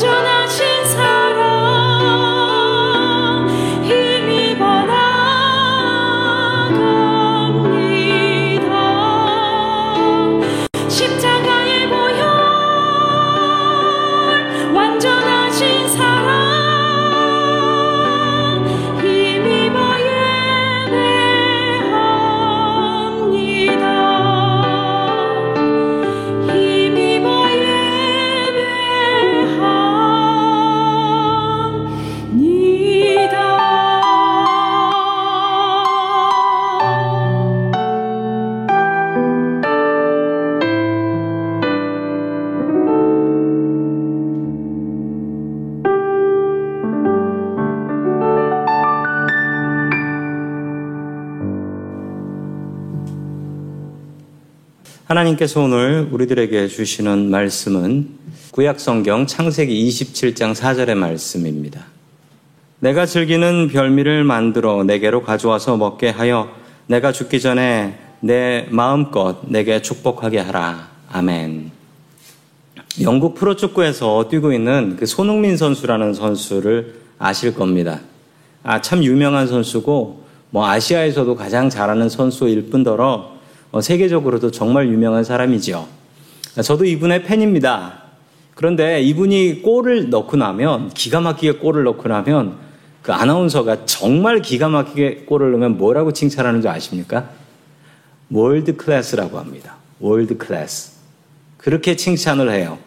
children 하나님께서 오늘 우리들에게 주시는 말씀은 구약성경 창세기 27장 4절의 말씀입니다. 내가 즐기는 별미를 만들어 내게로 가져와서 먹게 하여 내가 죽기 전에 내 마음껏 내게 축복하게 하라. 아멘. 영국 프로축구에서 뛰고 있는 그 손흥민 선수라는 선수를 아실 겁니다. 아, 참 유명한 선수고, 뭐 아시아에서도 가장 잘하는 선수일 뿐더러 어, 세계적으로도 정말 유명한 사람이지요. 저도 이분의 팬입니다. 그런데 이분이 골을 넣고 나면, 기가 막히게 골을 넣고 나면, 그 아나운서가 정말 기가 막히게 골을 넣으면 뭐라고 칭찬하는 줄 아십니까? world class라고 합니다. world class. 그렇게 칭찬을 해요.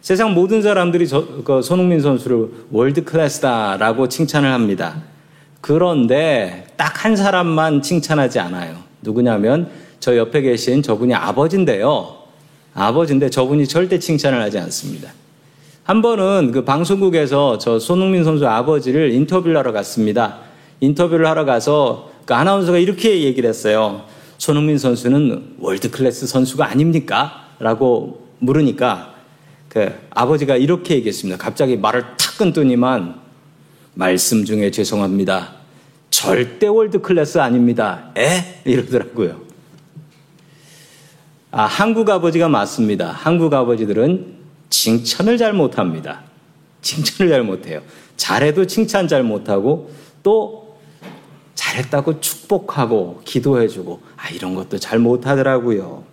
세상 모든 사람들이 저, 그 손흥민 선수를 world class다라고 칭찬을 합니다. 그런데 딱 한 사람만 칭찬하지 않아요. 누구냐면 저 옆에 계신 저분이 아버지인데요. 아버지인데 저분이 절대 칭찬을 하지 않습니다. 한 번은 그 방송국에서 저 손흥민 선수 아버지를 인터뷰를 하러 갔습니다. 인터뷰를 하러 가서 그 아나운서가 이렇게 얘기를 했어요. 손흥민 선수는 world class 선수가 아닙니까? 라고 물으니까 그 아버지가 이렇게 얘기했습니다. 갑자기 말을 탁 끊더니만 말씀 중에 죄송합니다. 절대 월드 클래스 아닙니다. 에? 이러더라고요. 아, 한국 아버지가 맞습니다. 한국 아버지들은 칭찬을 잘 못합니다. 칭찬을 잘 못해요. 잘해도 칭찬 잘 못하고 또 잘했다고 축복하고 기도해주고 아 이런 것도 잘 못하더라고요.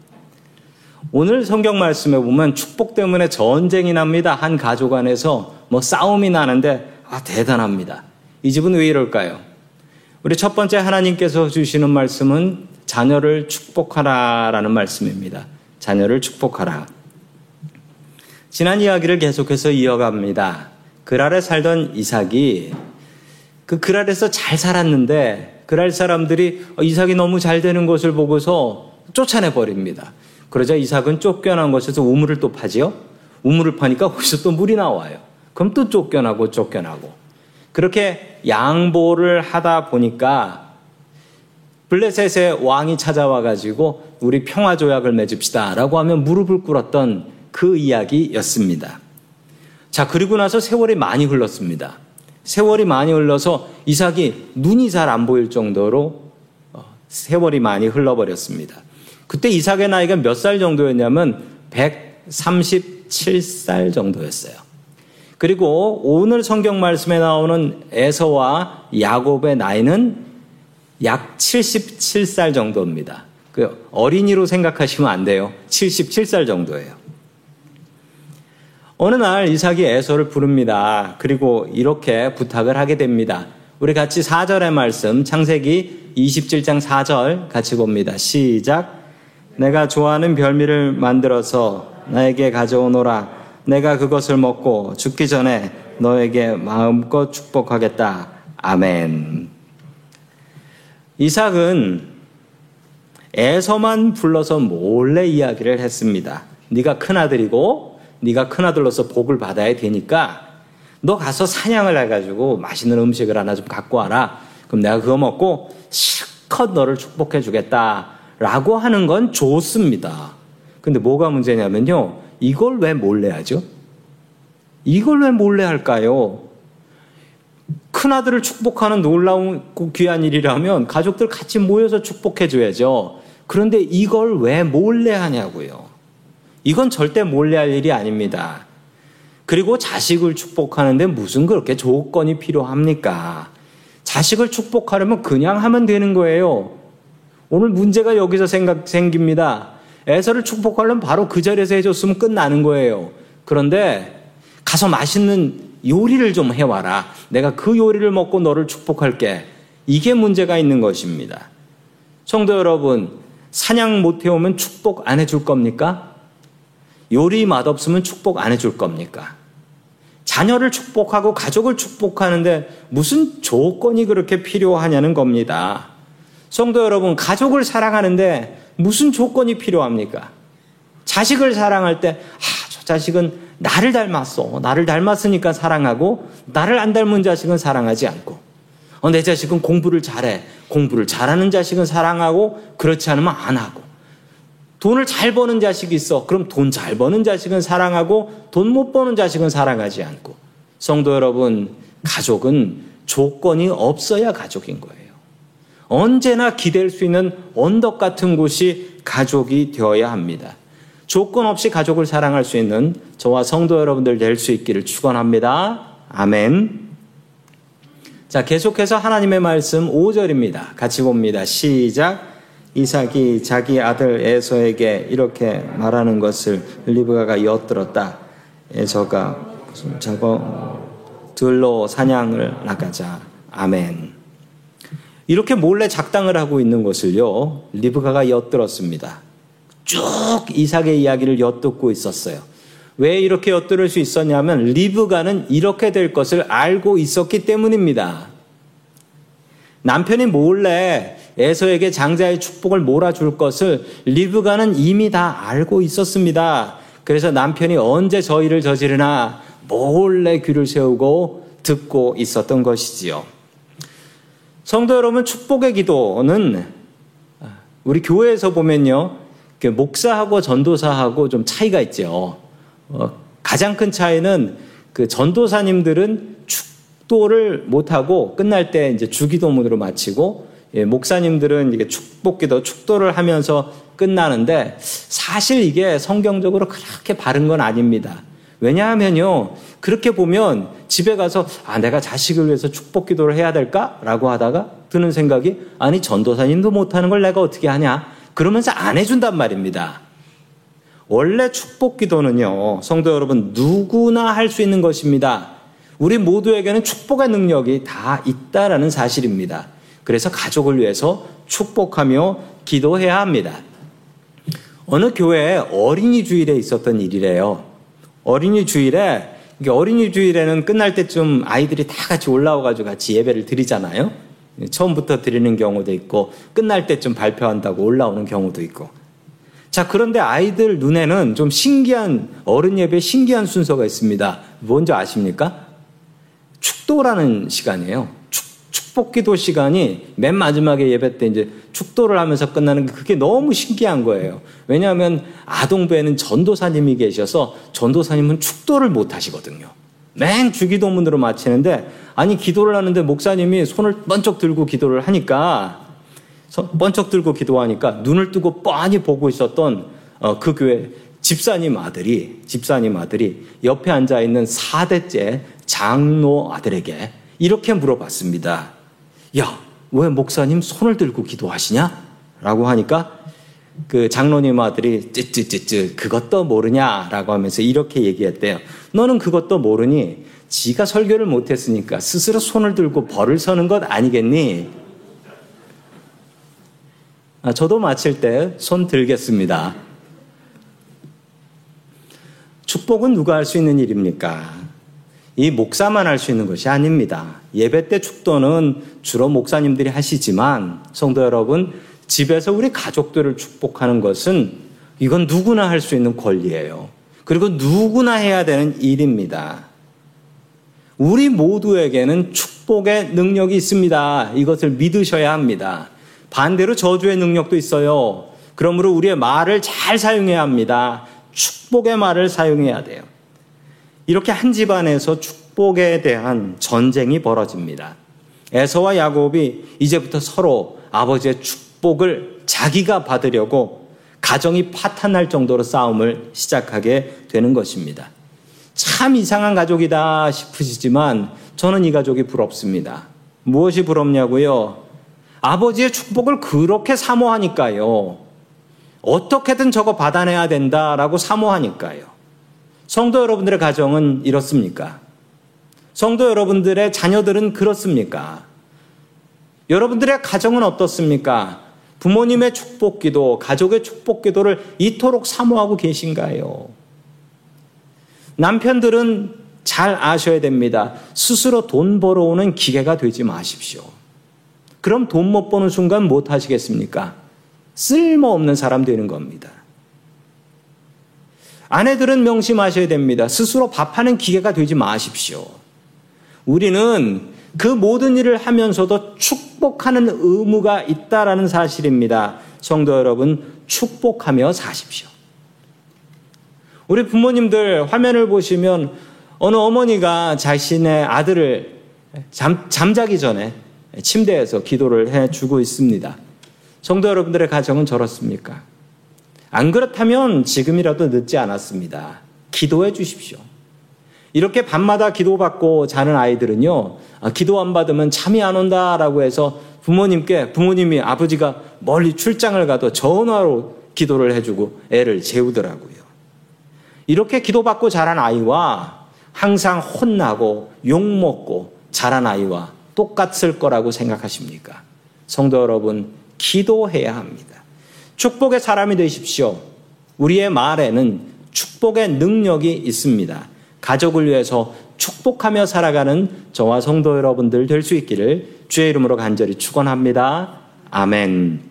오늘 성경 말씀에 보면 축복 때문에 전쟁이 납니다. 한 가족 안에서 뭐 싸움이 나는데 아 대단합니다. 이 집은 왜 이럴까요? 우리 첫 번째 하나님께서 주시는 말씀은 자녀를 축복하라라는 말씀입니다. 자녀를 축복하라. 지난 이야기를 계속해서 이어갑니다. 그랄에 살던 이삭이 그 그랄에서 잘 살았는데 그랄 사람들이 어, 이삭이 너무 잘 되는 것을 보고서 쫓아내 버립니다. 그러자 이삭은 쫓겨난 것에서 우물을 또 파지요. 우물을 파니까 거기서 또 물이 나와요. 그럼 또 쫓겨나고 쫓겨나고. 그렇게 양보를 하다 보니까 블레셋의 왕이 찾아와 가지고 우리 평화 조약을 맺읍시다라고 하면 무릎을 꿇었던 그 이야기였습니다. 자, 그리고 나서 세월이 많이 흘렀습니다. 세월이 많이 흘러서 이삭이 눈이 잘 안 보일 정도로 어, 세월이 많이 흘러버렸습니다. 그때 이삭의 나이가 몇 살 정도였냐면 137살 정도였어요. 그리고 오늘 성경 말씀에 나오는 에서와 야곱의 나이는 약 77살 정도입니다. 그 어린이로 생각하시면 안 돼요. 77살 정도예요. 어느 날 이삭이 에서를 부릅니다. 그리고 이렇게 부탁을 하게 됩니다. 우리 같이 4절의 말씀, 창세기 27장 4절 같이 봅니다. 시작. 내가 좋아하는 별미를 만들어서 나에게 가져오노라. 내가 그것을 먹고 죽기 전에 너에게 마음껏 축복하겠다. 아멘. 이삭은 에서만 불러서 몰래 이야기를 했습니다. 네가 큰 아들이고 네가 큰 아들로서 복을 받아야 되니까 너 가서 사냥을 해가지고 맛있는 음식을 하나 좀 갖고 와라. 그럼 내가 그거 먹고 실컷 너를 축복해 주겠다. 라고 하는 건 좋습니다. 근데 뭐가 문제냐면요. 이걸 왜 몰래 하죠? 이걸 왜 몰래 할까요? 큰아들을 축복하는 놀라운 귀한 일이라면 가족들 같이 모여서 축복해 줘야죠. 그런데 이걸 왜 몰래 하냐고요. 이건 절대 몰래 할 일이 아닙니다. 그리고 자식을 축복하는데 무슨 그렇게 조건이 필요합니까? 자식을 축복하려면 그냥 하면 되는 거예요. 오늘 문제가 여기서 생각, 생깁니다. 애서를 축복하려면 바로 그 자리에서 해줬으면 끝나는 거예요. 그런데 가서 맛있는 요리를 좀 해와라. 내가 그 요리를 먹고 너를 축복할게. 이게 문제가 있는 것입니다. 성도 여러분, 사냥 못 해오면 축복 안 해줄 겁니까? 요리 맛없으면 축복 안 해줄 겁니까? 자녀를 축복하고 가족을 축복하는데 무슨 조건이 그렇게 필요하냐는 겁니다. 성도 여러분, 가족을 사랑하는데 무슨 조건이 필요합니까? 자식을 사랑할 때, 아, 저 자식은 나를 닮았어. 나를 닮았으니까 사랑하고, 나를 안 닮은 자식은 사랑하지 않고, 어, 내 자식은 공부를 잘해. 공부를 잘하는 자식은 사랑하고, 그렇지 않으면 안 하고. 돈을 잘 버는 자식이 있어. 그럼 돈 잘 버는 자식은 사랑하고 돈 못 버는 자식은 사랑하지 않고. 성도 여러분, 가족은 조건이 없어야 가족인 거예요. 언제나 기댈 수 있는 언덕 같은 곳이 가족이 되어야 합니다. 조건 없이 가족을 사랑할 수 있는 저와 성도 여러분들 될 수 있기를 축원합니다. 아멘. 자, 계속해서 하나님의 말씀 5절입니다. 같이 봅니다. 시작. 이삭이 자기 아들 에서에게 이렇게 말하는 것을 리브가가 엿들었다. 에서가 무슨 저거 들로 사냥을 나가자. 아멘. 이렇게 몰래 작당을 하고 있는 것을요, 리브가가 엿들었습니다. 쭉 이삭의 이야기를 엿듣고 있었어요. 왜 이렇게 엿들을 수 있었냐면 리브가는 이렇게 될 것을 알고 있었기 때문입니다. 남편이 몰래 에서에게 장자의 축복을 몰아줄 것을 리브가는 이미 다 알고 있었습니다. 그래서 남편이 언제 저 일을 저지르나 몰래 귀를 세우고 듣고 있었던 것이지요. 성도 여러분, 축복의 기도는 우리 교회에서 보면요. 목사하고 전도사하고 좀 차이가 있죠. 어, 가장 큰 차이는 그 전도사님들은 축도를 못하고 끝날 때 이제 주기도문으로 마치고 예, 목사님들은 이게 축복기도 축도를 하면서 끝나는데 사실 이게 성경적으로 그렇게 바른 건 아닙니다. 왜냐하면요. 그렇게 보면 집에 가서 아 내가 자식을 위해서 축복 기도를 해야 될까라고 하다가 드는 생각이 아니 전도사님도 못하는 걸 내가 어떻게 하냐 그러면서 안 해준단 말입니다. 원래 축복 기도는요 성도 여러분 누구나 할 수 있는 것입니다. 우리 모두에게는 축복의 능력이 다 있다라는 사실입니다. 그래서 가족을 위해서 축복하며 기도해야 합니다. 어느 교회에 어린이 주일에 있었던 일이래요. 어린이 주일에 어린이 주일에는 끝날 때쯤 아이들이 다 같이 올라와가지고 같이 예배를 드리잖아요. 처음부터 드리는 경우도 있고 끝날 때쯤 발표한다고 올라오는 경우도 있고. 자 그런데 아이들 눈에는 좀 신기한 어른 예배 신기한 순서가 있습니다. 뭔지 아십니까? 축도라는 시간이에요. 축복기도 시간이 맨 마지막에 예배 때 이제 축도를 하면서 끝나는 게 그게 너무 신기한 거예요. 왜냐하면 아동부에는 전도사님이 계셔서 전도사님은 축도를 못 하시거든요. 맨 주기도문으로 마치는데 아니 기도를 하는데 목사님이 손을 번쩍 들고 기도를 하니까 번쩍 들고 기도하니까 눈을 뜨고 뻔히 보고 있었던 어, 그 교회 집사님 아들이 집사님 아들이 옆에 앉아 있는 4대째 장로 아들에게 이렇게 물어봤습니다. 야, 왜 목사님 손을 들고 기도하시냐? 라고 하니까 그 장로님 아들이 쯔쯔쯔쯔 그것도 모르냐라고 하면서 이렇게 얘기했대요. 너는 그것도 모르니 지가 설교를 못했으니까 스스로 손을 들고 벌을 서는 것 아니겠니? 아, 저도 마칠 때 손 들겠습니다. 축복은 누가 할 수 있는 일입니까? 이 목사만 할 수 있는 것이 아닙니다. 예배 때 축도는 주로 목사님들이 하시지만 성도 여러분 집에서 우리 가족들을 축복하는 것은 이건 누구나 할 수 있는 권리예요. 그리고 누구나 해야 되는 일입니다. 우리 모두에게는 축복의 능력이 있습니다. 이것을 믿으셔야 합니다. 반대로 저주의 능력도 있어요. 그러므로 우리의 말을 잘 사용해야 합니다. 축복의 말을 사용해야 돼요. 이렇게 한 집안에서 축복에 대한 전쟁이 벌어집니다. 에서와 야곱이 이제부터 서로 아버지의 축복을 자기가 받으려고 가정이 파탄날 정도로 싸움을 시작하게 되는 것입니다. 참 이상한 가족이다 싶으시지만 저는 이 가족이 부럽습니다. 무엇이 부럽냐고요? 아버지의 축복을 그렇게 사모하니까요. 어떻게든 저거 받아내야 된다라고 사모하니까요. 성도 여러분들의 가정은 이렇습니까? 성도 여러분들의 자녀들은 그렇습니까? 여러분들의 가정은 어떻습니까? 부모님의 축복 기도, 가족의 축복 기도를 이토록 사모하고 계신가요? 남편들은 잘 아셔야 됩니다. 스스로 돈 벌어오는 기계가 되지 마십시오. 그럼 돈 못 버는 순간 못 하시겠습니까? 쓸모없는 사람 되는 겁니다. 아내들은 명심하셔야 됩니다. 스스로 밥하는 기계가 되지 마십시오. 우리는 그 모든 일을 하면서도 축복하는 의무가 있다라는 사실입니다. 성도 여러분, 축복하며 사십시오. 우리 부모님들 화면을 보시면 어느 어머니가 자신의 아들을 잠, 잠자기 전에 침대에서 기도를 해 주고 있습니다. 성도 여러분들의 가정은 저렇습니까? 안 그렇다면 지금이라도 늦지 않았습니다. 기도해 주십시오. 이렇게 밤마다 기도받고 자는 아이들은요, 아, 기도 안 받으면 잠이 안 온다라고 해서 부모님께, 부모님이 아버지가 멀리 출장을 가도 전화로 기도를 해주고 애를 재우더라고요. 이렇게 기도받고 자란 아이와 항상 혼나고 욕먹고 자란 아이와 똑같을 거라고 생각하십니까? 성도 여러분, 기도해야 합니다. 축복의 사람이 되십시오. 우리의 말에는 축복의 능력이 있습니다. 가족을 위해서 축복하며 살아가는 저와 성도 여러분들 될 수 있기를 주의 이름으로 간절히 축원합니다. 아멘.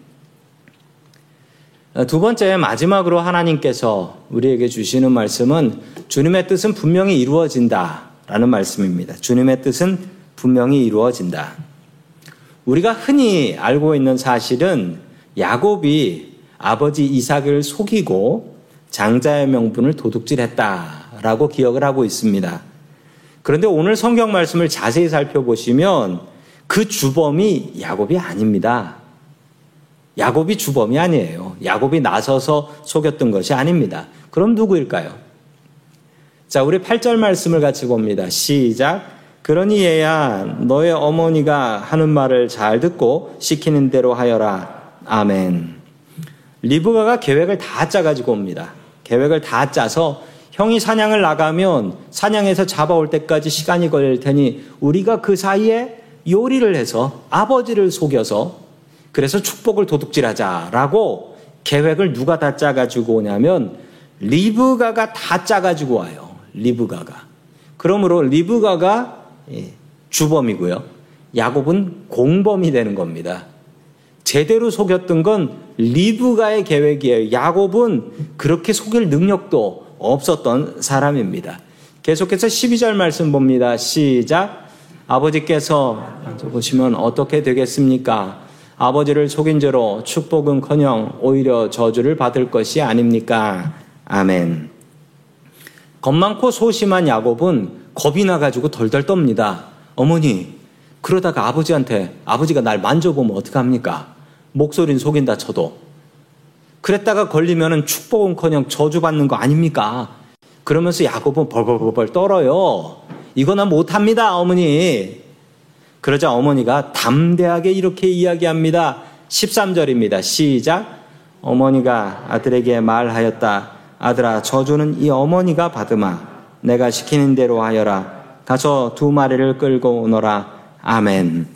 두 번째 마지막으로 하나님께서 우리에게 주시는 말씀은 주님의 뜻은 분명히 이루어진다라는 말씀입니다. 주님의 뜻은 분명히 이루어진다. 우리가 흔히 알고 있는 사실은 야곱이 아버지 이삭을 속이고 장자의 명분을 도둑질했다 라고 기억을 하고 있습니다. 그런데 오늘 성경 말씀을 자세히 살펴보시면 그 주범이 야곱이 아닙니다. 야곱이 주범이 아니에요. 야곱이 나서서 속였던 것이 아닙니다. 그럼 누구일까요? 자, 우리 8절 말씀을 같이 봅니다. 시작. 그러니 얘야 너의 어머니가 하는 말을 잘 듣고 시키는 대로 하여라. 아멘. 리브가가 계획을 다 짜가지고 옵니다. 계획을 다 짜서 형이 사냥을 나가면 사냥해서 잡아올 때까지 시간이 걸릴 테니 우리가 그 사이에 요리를 해서 아버지를 속여서 그래서 축복을 도둑질하자라고 계획을 누가 다 짜가지고 오냐면 리브가가 다 짜가지고 와요. 리브가가. 그러므로 리브가가 예, 주범이고요. 야곱은 공범이 되는 겁니다. 제대로 속였던 건 리브가의 계획이에요. 야곱은 그렇게 속일 능력도 없었던 사람입니다. 계속해서 12절 말씀 봅니다. 시작. 아버지께서 보시면 어떻게 되겠습니까? 아버지를 속인 죄로 축복은 커녕 오히려 저주를 받을 것이 아닙니까? 아멘. 겁 많고 소심한 야곱은 겁이 나가지고 덜덜 떱니다. 어머니, 그러다가 아버지한테 아버지가 날 만져보면 어떡합니까? 목소리는 속인다 쳐도. 그랬다가 걸리면 축복은 커녕 저주받는 거 아닙니까? 그러면서 야곱은 벌벌벌벌 떨어요. 이거나 못합니다, 어머니. 그러자 어머니가 담대하게 이렇게 이야기합니다. 13절입니다. 시작. 어머니가 아들에게 말하였다. 아들아, 저주는 이 어머니가 받으마. 내가 시키는 대로 하여라. 가서 두 마리를 끌고 오너라. 아멘.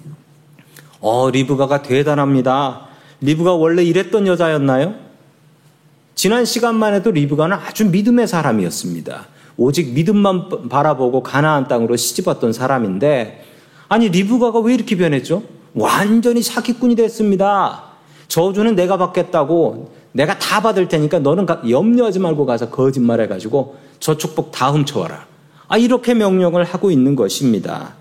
어, 리브가가 대단합니다. 리브가 원래 이랬던 여자였나요? 지난 시간만 해도 리브가는 아주 믿음의 사람이었습니다. 오직 믿음만 바라보고 가나안 땅으로 시집왔던 사람인데 아니 리브가가 왜 이렇게 변했죠? 완전히 사기꾼이 됐습니다. 저주는 내가 받겠다고 내가 다 받을 테니까 너는 염려하지 말고 가서 거짓말 해가지고 저 축복 다 훔쳐와라. 아 이렇게 명령을 하고 있는 것입니다.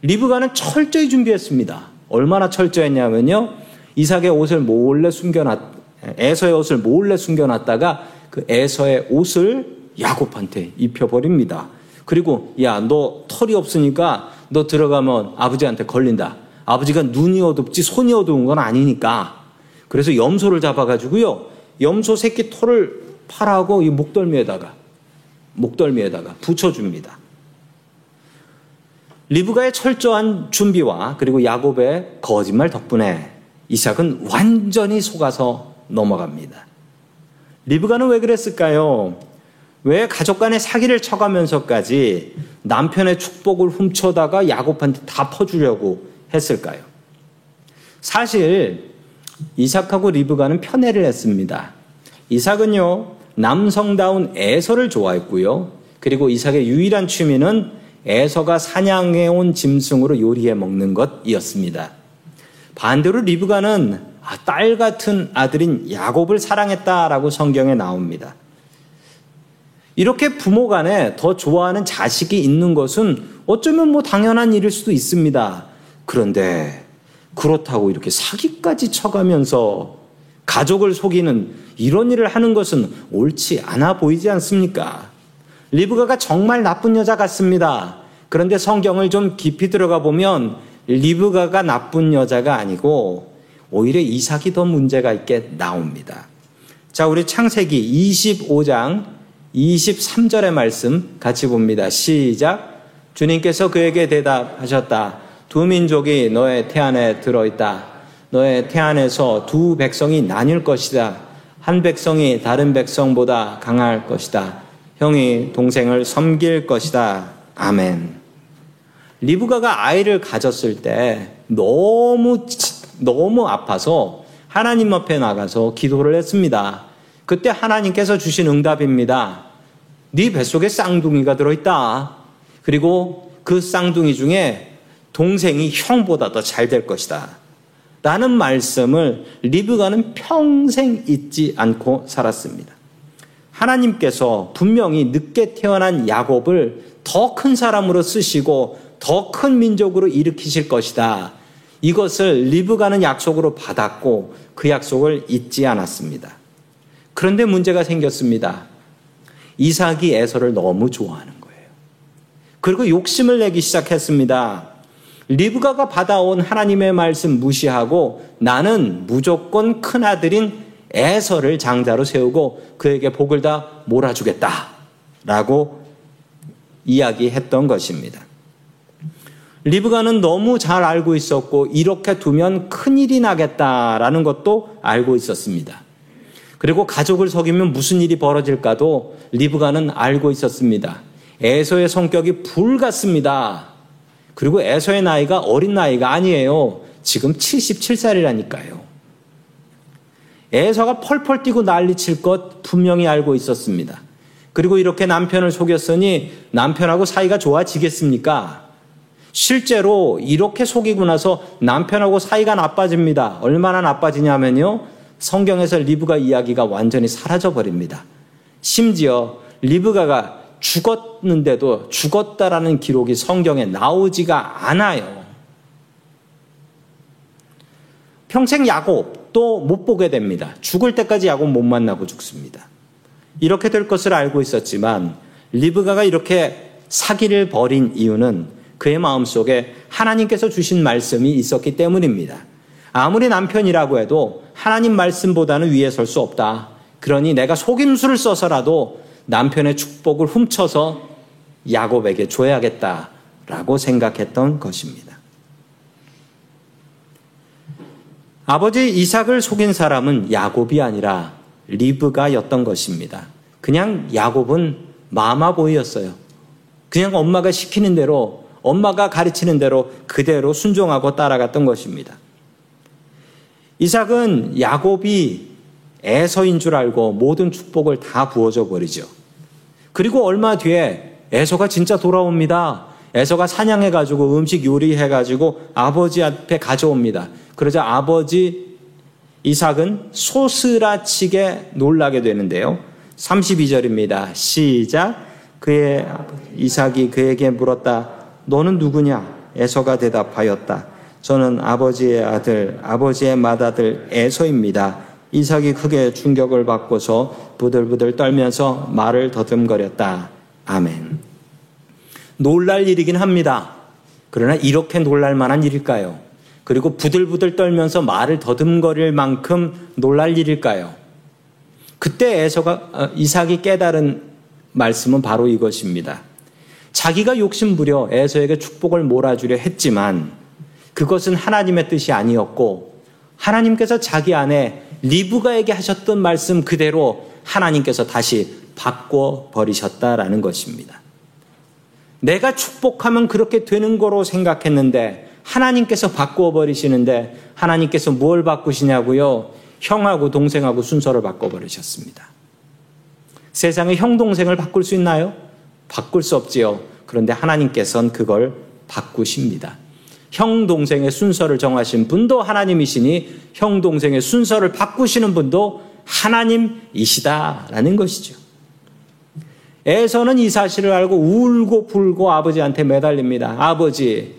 리브가는 철저히 준비했습니다. 얼마나 철저했냐면요. 이삭의 옷을 몰래 숨겨놨, 에서의 옷을 몰래 숨겨놨다가 그 에서의 옷을 야곱한테 입혀버립니다. 그리고 야, 너 털이 없으니까 너 들어가면 아버지한테 걸린다. 아버지가 눈이 어둡지 손이 어두운 건 아니니까. 그래서 염소를 잡아가지고요. 염소 새끼 털을 팔아고 이 목덜미에다가 목덜미에다가 붙여줍니다. 리브가의 철저한 준비와 그리고 야곱의 거짓말 덕분에 이삭은 완전히 속아서 넘어갑니다. 리브가는 왜 그랬을까요? 왜 가족 간의 사기를 쳐가면서까지 남편의 축복을 훔쳐다가 야곱한테 다 퍼주려고 했을까요? 사실 이삭하고 리브가는 편애를 했습니다. 이삭은요 남성다운 에서를 좋아했고요. 그리고 이삭의 유일한 취미는 에서가 사냥해온 짐승으로 요리해 먹는 것이었습니다. 반대로 리브가는 아, 딸 같은 아들인 야곱을 사랑했다라고 성경에 나옵니다. 이렇게 부모 간에 더 좋아하는 자식이 있는 것은 어쩌면 뭐 당연한 일일 수도 있습니다. 그런데 그렇다고 이렇게 사기까지 쳐가면서 가족을 속이는 이런 일을 하는 것은 옳지 않아 보이지 않습니까? 리브가가 정말 나쁜 여자 같습니다. 그런데 성경을 좀 깊이 들어가 보면 리브가가 나쁜 여자가 아니고 오히려 이삭이 더 문제가 있게 나옵니다. 자, 우리 창세기 25장 23절의 말씀 같이 봅니다. 시작. 주님께서 그에게 대답하셨다. 두 민족이 너의 태안에 들어있다. 너의 태안에서 두 백성이 나뉠 것이다. 한 백성이 다른 백성보다 강할 것이다. 형이 동생을 섬길 것이다. 아멘. 리브가가 아이를 가졌을 때 너무 너무 아파서 하나님 앞에 나가서 기도를 했습니다. 그때 하나님께서 주신 응답입니다. 네 뱃속에 쌍둥이가 들어있다. 그리고 그 쌍둥이 중에 동생이 형보다 더 잘 될 것이다. 라는 말씀을 리브가는 평생 잊지 않고 살았습니다. 하나님께서 분명히 늦게 태어난 야곱을 더 큰 사람으로 쓰시고 더 큰 민족으로 일으키실 것이다. 이것을 리브가는 약속으로 받았고 그 약속을 잊지 않았습니다. 그런데 문제가 생겼습니다. 이삭이 에서를 너무 좋아하는 거예요. 그리고 욕심을 내기 시작했습니다. 리브가가 받아온 하나님의 말씀 무시하고 나는 무조건 큰 아들인 에서를 장자로 세우고 그에게 복을 다 몰아주겠다. 라고 이야기했던 것입니다. 리브가는 너무 잘 알고 있었고 이렇게 두면 큰일이 나겠다라는 것도 알고 있었습니다. 그리고 가족을 속이면 무슨 일이 벌어질까도 리브가는 알고 있었습니다. 에서의 성격이 불 같습니다. 그리고 에서의 나이가 어린 나이가 아니에요. 지금 77살이라니까요. 에서가 펄펄 뛰고 난리칠 것 분명히 알고 있었습니다. 그리고 이렇게 남편을 속였으니 남편하고 사이가 좋아지겠습니까? 실제로 이렇게 속이고 나서 남편하고 사이가 나빠집니다. 얼마나 나빠지냐면요. 성경에서 리브가 이야기가 완전히 사라져 버립니다. 심지어 리브가가 죽었는데도 죽었다라는 기록이 성경에 나오지가 않아요. 평생 야곱도 못 보게 됩니다. 죽을 때까지 야곱 못 만나고 죽습니다. 이렇게 될 것을 알고 있었지만 리브가가 이렇게 사기를 벌인 이유는 그의 마음속에 하나님께서 주신 말씀이 있었기 때문입니다. 아무리 남편이라고 해도 하나님 말씀보다는 위에 설 수 없다. 그러니 내가 속임수를 써서라도 남편의 축복을 훔쳐서 야곱에게 줘야겠다라고 생각했던 것입니다. 아버지 이삭을 속인 사람은 야곱이 아니라 리브가였던 것입니다. 그냥 야곱은 마마보이였어요. 그냥 엄마가 시키는 대로 엄마가 가르치는 대로 그대로 순종하고 따라갔던 것입니다. 이삭은 야곱이 에서인 줄 알고 모든 축복을 다 부어줘 버리죠. 그리고 얼마 뒤에 에서가 진짜 돌아옵니다. 에서가 사냥해가지고 음식 요리해가지고 아버지 앞에 가져옵니다. 그러자 아버지 이삭은 소스라치게 놀라게 되는데요. 32절입니다. 시작. 그의 이삭이 그에게 물었다. 너는 누구냐? 에서가 대답하였다. 저는 아버지의 아들, 아버지의 맏아들 에서입니다. 이삭이 크게 충격을 받고서 부들부들 떨면서 말을 더듬거렸다. 아멘. 놀랄 일이긴 합니다. 그러나 이렇게 놀랄 만한 일일까요? 그리고 부들부들 떨면서 말을 더듬거릴 만큼 놀랄 일일까요? 그때 에서가 어, 이삭이 깨달은 말씀은 바로 이것입니다. 자기가 욕심 부려 에서에게 축복을 몰아주려 했지만 그것은 하나님의 뜻이 아니었고 하나님께서 자기 안에 리브가에게 하셨던 말씀 그대로 하나님께서 다시 바꿔 버리셨다라는 것입니다. 내가 축복하면 그렇게 되는 거로 생각했는데 하나님께서 바꾸어 버리시는데 하나님께서 뭘 바꾸시냐고요? 형하고 동생하고 순서를 바꿔 버리셨습니다. 세상에 형 동생을 바꿀 수 있나요? 바꿀 수 없지요. 그런데 하나님께서는 그걸 바꾸십니다. 형 동생의 순서를 정하신 분도 하나님이시니 형 동생의 순서를 바꾸시는 분도 하나님이시다라는 것이죠. 에서는 이 사실을 알고 울고 불고 아버지한테 매달립니다. 아버지,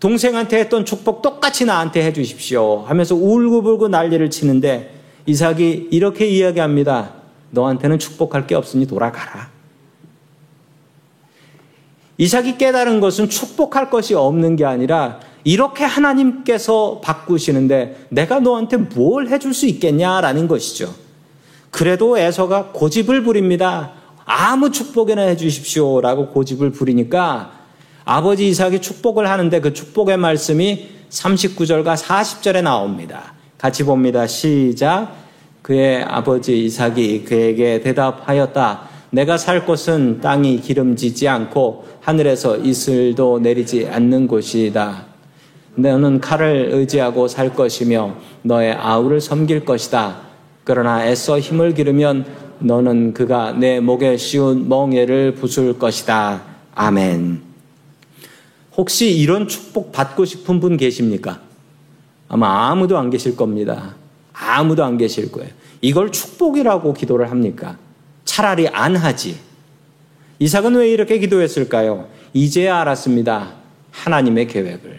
동생한테 했던 축복 똑같이 나한테 해주십시오. 하면서 울고 불고 난리를 치는데 이삭이 이렇게 이야기합니다. 너한테는 축복할 게 없으니 돌아가라. 이삭이 깨달은 것은 축복할 것이 없는 게 아니라 이렇게 하나님께서 바꾸시는데 내가 너한테 뭘 해줄 수 있겠냐라는 것이죠. 그래도 에서가 고집을 부립니다. 아무 축복이나 해주십시오. 라고 고집을 부리니까 아버지 이삭이 축복을 하는데 그 축복의 말씀이 39절과 40절에 나옵니다. 같이 봅니다. 시작. 그의 아버지 이삭이 그에게 대답하였다. 내가 살 곳은 땅이 기름지지 않고 하늘에서 이슬도 내리지 않는 곳이다. 너는 칼을 의지하고 살 것이며 너의 아우를 섬길 것이다. 그러나 애써 힘을 기르면 너는 그가 내 목에 씌운 멍에를 부술 것이다. 아멘. 혹시 이런 축복 받고 싶은 분 계십니까? 아마 아무도 안 계실 겁니다. 아무도 안 계실 거예요. 이걸 축복이라고 기도를 합니까? 차라리 안 하지. 이삭은 왜 이렇게 기도했을까요? 이제야 알았습니다. 하나님의 계획을.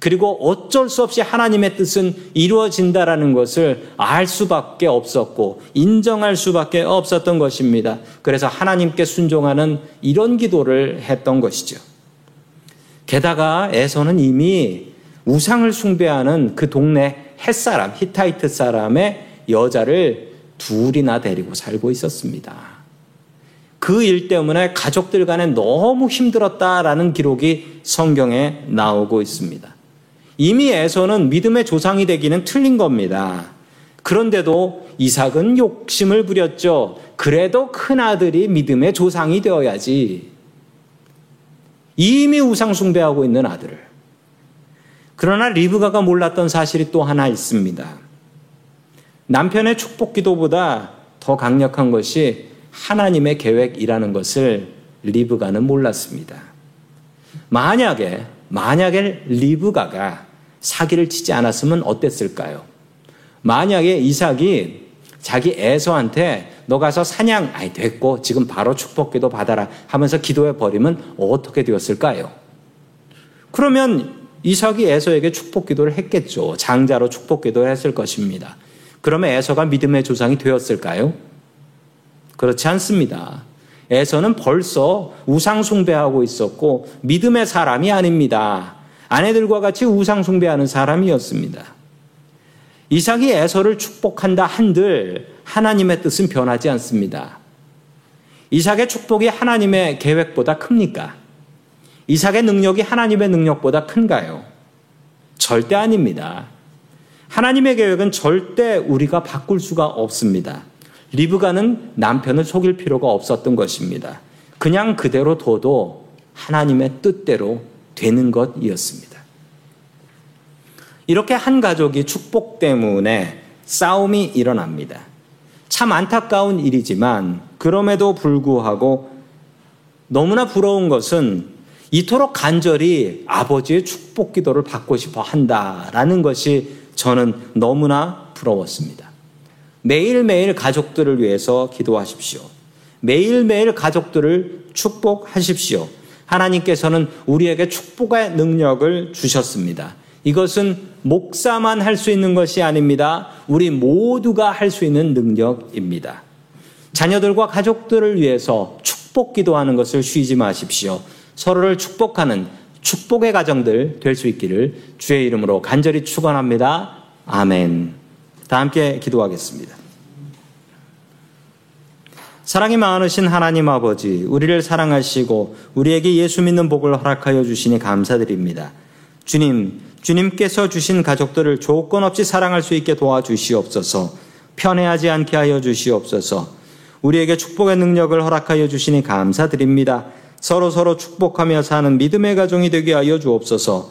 그리고 어쩔 수 없이 하나님의 뜻은 이루어진다라는 것을 알 수밖에 없었고 인정할 수밖에 없었던 것입니다. 그래서 하나님께 순종하는 이런 기도를 했던 것이죠. 게다가 에서는 이미 우상을 숭배하는 그 동네 햇사람, 히타이트 사람의 여자를 둘이나 데리고 살고 있었습니다. 그 일 때문에 가족들 간에 너무 힘들었다라는 기록이 성경에 나오고 있습니다. 이미 에서는 믿음의 조상이 되기는 틀린 겁니다. 그런데도 이삭은 욕심을 부렸죠. 그래도 큰 아들이 믿음의 조상이 되어야지. 이미 우상숭배하고 있는 아들을. 그러나 리브가가 몰랐던 사실이 또 하나 있습니다. 남편의 축복 기도보다 더 강력한 것이 하나님의 계획이라는 것을 리브가는 몰랐습니다. 만약에, 만약에 리브가가 사기를 치지 않았으면 어땠을까요? 만약에 이삭이 자기 애서한테 너 가서 사냥, 아이, 됐고, 지금 바로 축복 기도 받아라 하면서 기도해 버리면 어떻게 되었을까요? 그러면 이삭이 에서에게 축복 기도를 했겠죠. 장자로 축복 기도를 했을 것입니다. 그러면 에서가 믿음의 조상이 되었을까요? 그렇지 않습니다. 에서는 벌써 우상숭배하고 있었고 믿음의 사람이 아닙니다. 아내들과 같이 우상숭배하는 사람이었습니다. 이삭이 에서를 축복한다 한들 하나님의 뜻은 변하지 않습니다. 이삭의 축복이 하나님의 계획보다 큽니까? 이삭의 능력이 하나님의 능력보다 큰가요? 절대 아닙니다. 하나님의 계획은 절대 우리가 바꿀 수가 없습니다. 리브가는 남편을 속일 필요가 없었던 것입니다. 그냥 그대로 둬도 하나님의 뜻대로 되는 것이었습니다. 이렇게 한 가족이 축복 때문에 싸움이 일어납니다. 참 안타까운 일이지만 그럼에도 불구하고 너무나 부러운 것은 이토록 간절히 아버지의 축복 기도를 받고 싶어 한다라는 것이 저는 너무나 부러웠습니다. 매일매일 가족들을 위해서 기도하십시오. 매일매일 가족들을 축복하십시오. 하나님께서는 우리에게 축복의 능력을 주셨습니다. 이것은 목사만 할 수 있는 것이 아닙니다. 우리 모두가 할 수 있는 능력입니다. 자녀들과 가족들을 위해서 축복 기도하는 것을 쉬지 마십시오. 서로를 축복하는 축복의 가정들 될 수 있기를 주의 이름으로 간절히 축원합니다. 아멘. 다 함께 기도하겠습니다. 사랑이 많으신 하나님 아버지, 우리를 사랑하시고 우리에게 예수 믿는 복을 허락하여 주시니 감사드립니다. 주님, 주님께서 주신 가족들을 조건 없이 사랑할 수 있게 도와주시옵소서, 편애하지 않게 하여 주시옵소서, 우리에게 축복의 능력을 허락하여 주시니 감사드립니다. 서로 서로 축복하며 사는 믿음의 가정이 되게 하여 주옵소서.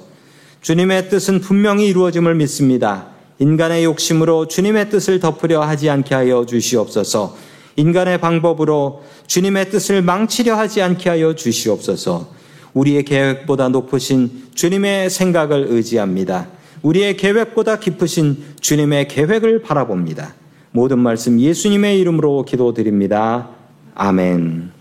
주님의 뜻은 분명히 이루어짐을 믿습니다. 인간의 욕심으로 주님의 뜻을 덮으려 하지 않게 하여 주시옵소서. 인간의 방법으로 주님의 뜻을 망치려 하지 않게 하여 주시옵소서. 우리의 계획보다 높으신 주님의 생각을 의지합니다. 우리의 계획보다 깊으신 주님의 계획을 바라봅니다. 모든 말씀 예수님의 이름으로 기도드립니다. 아멘.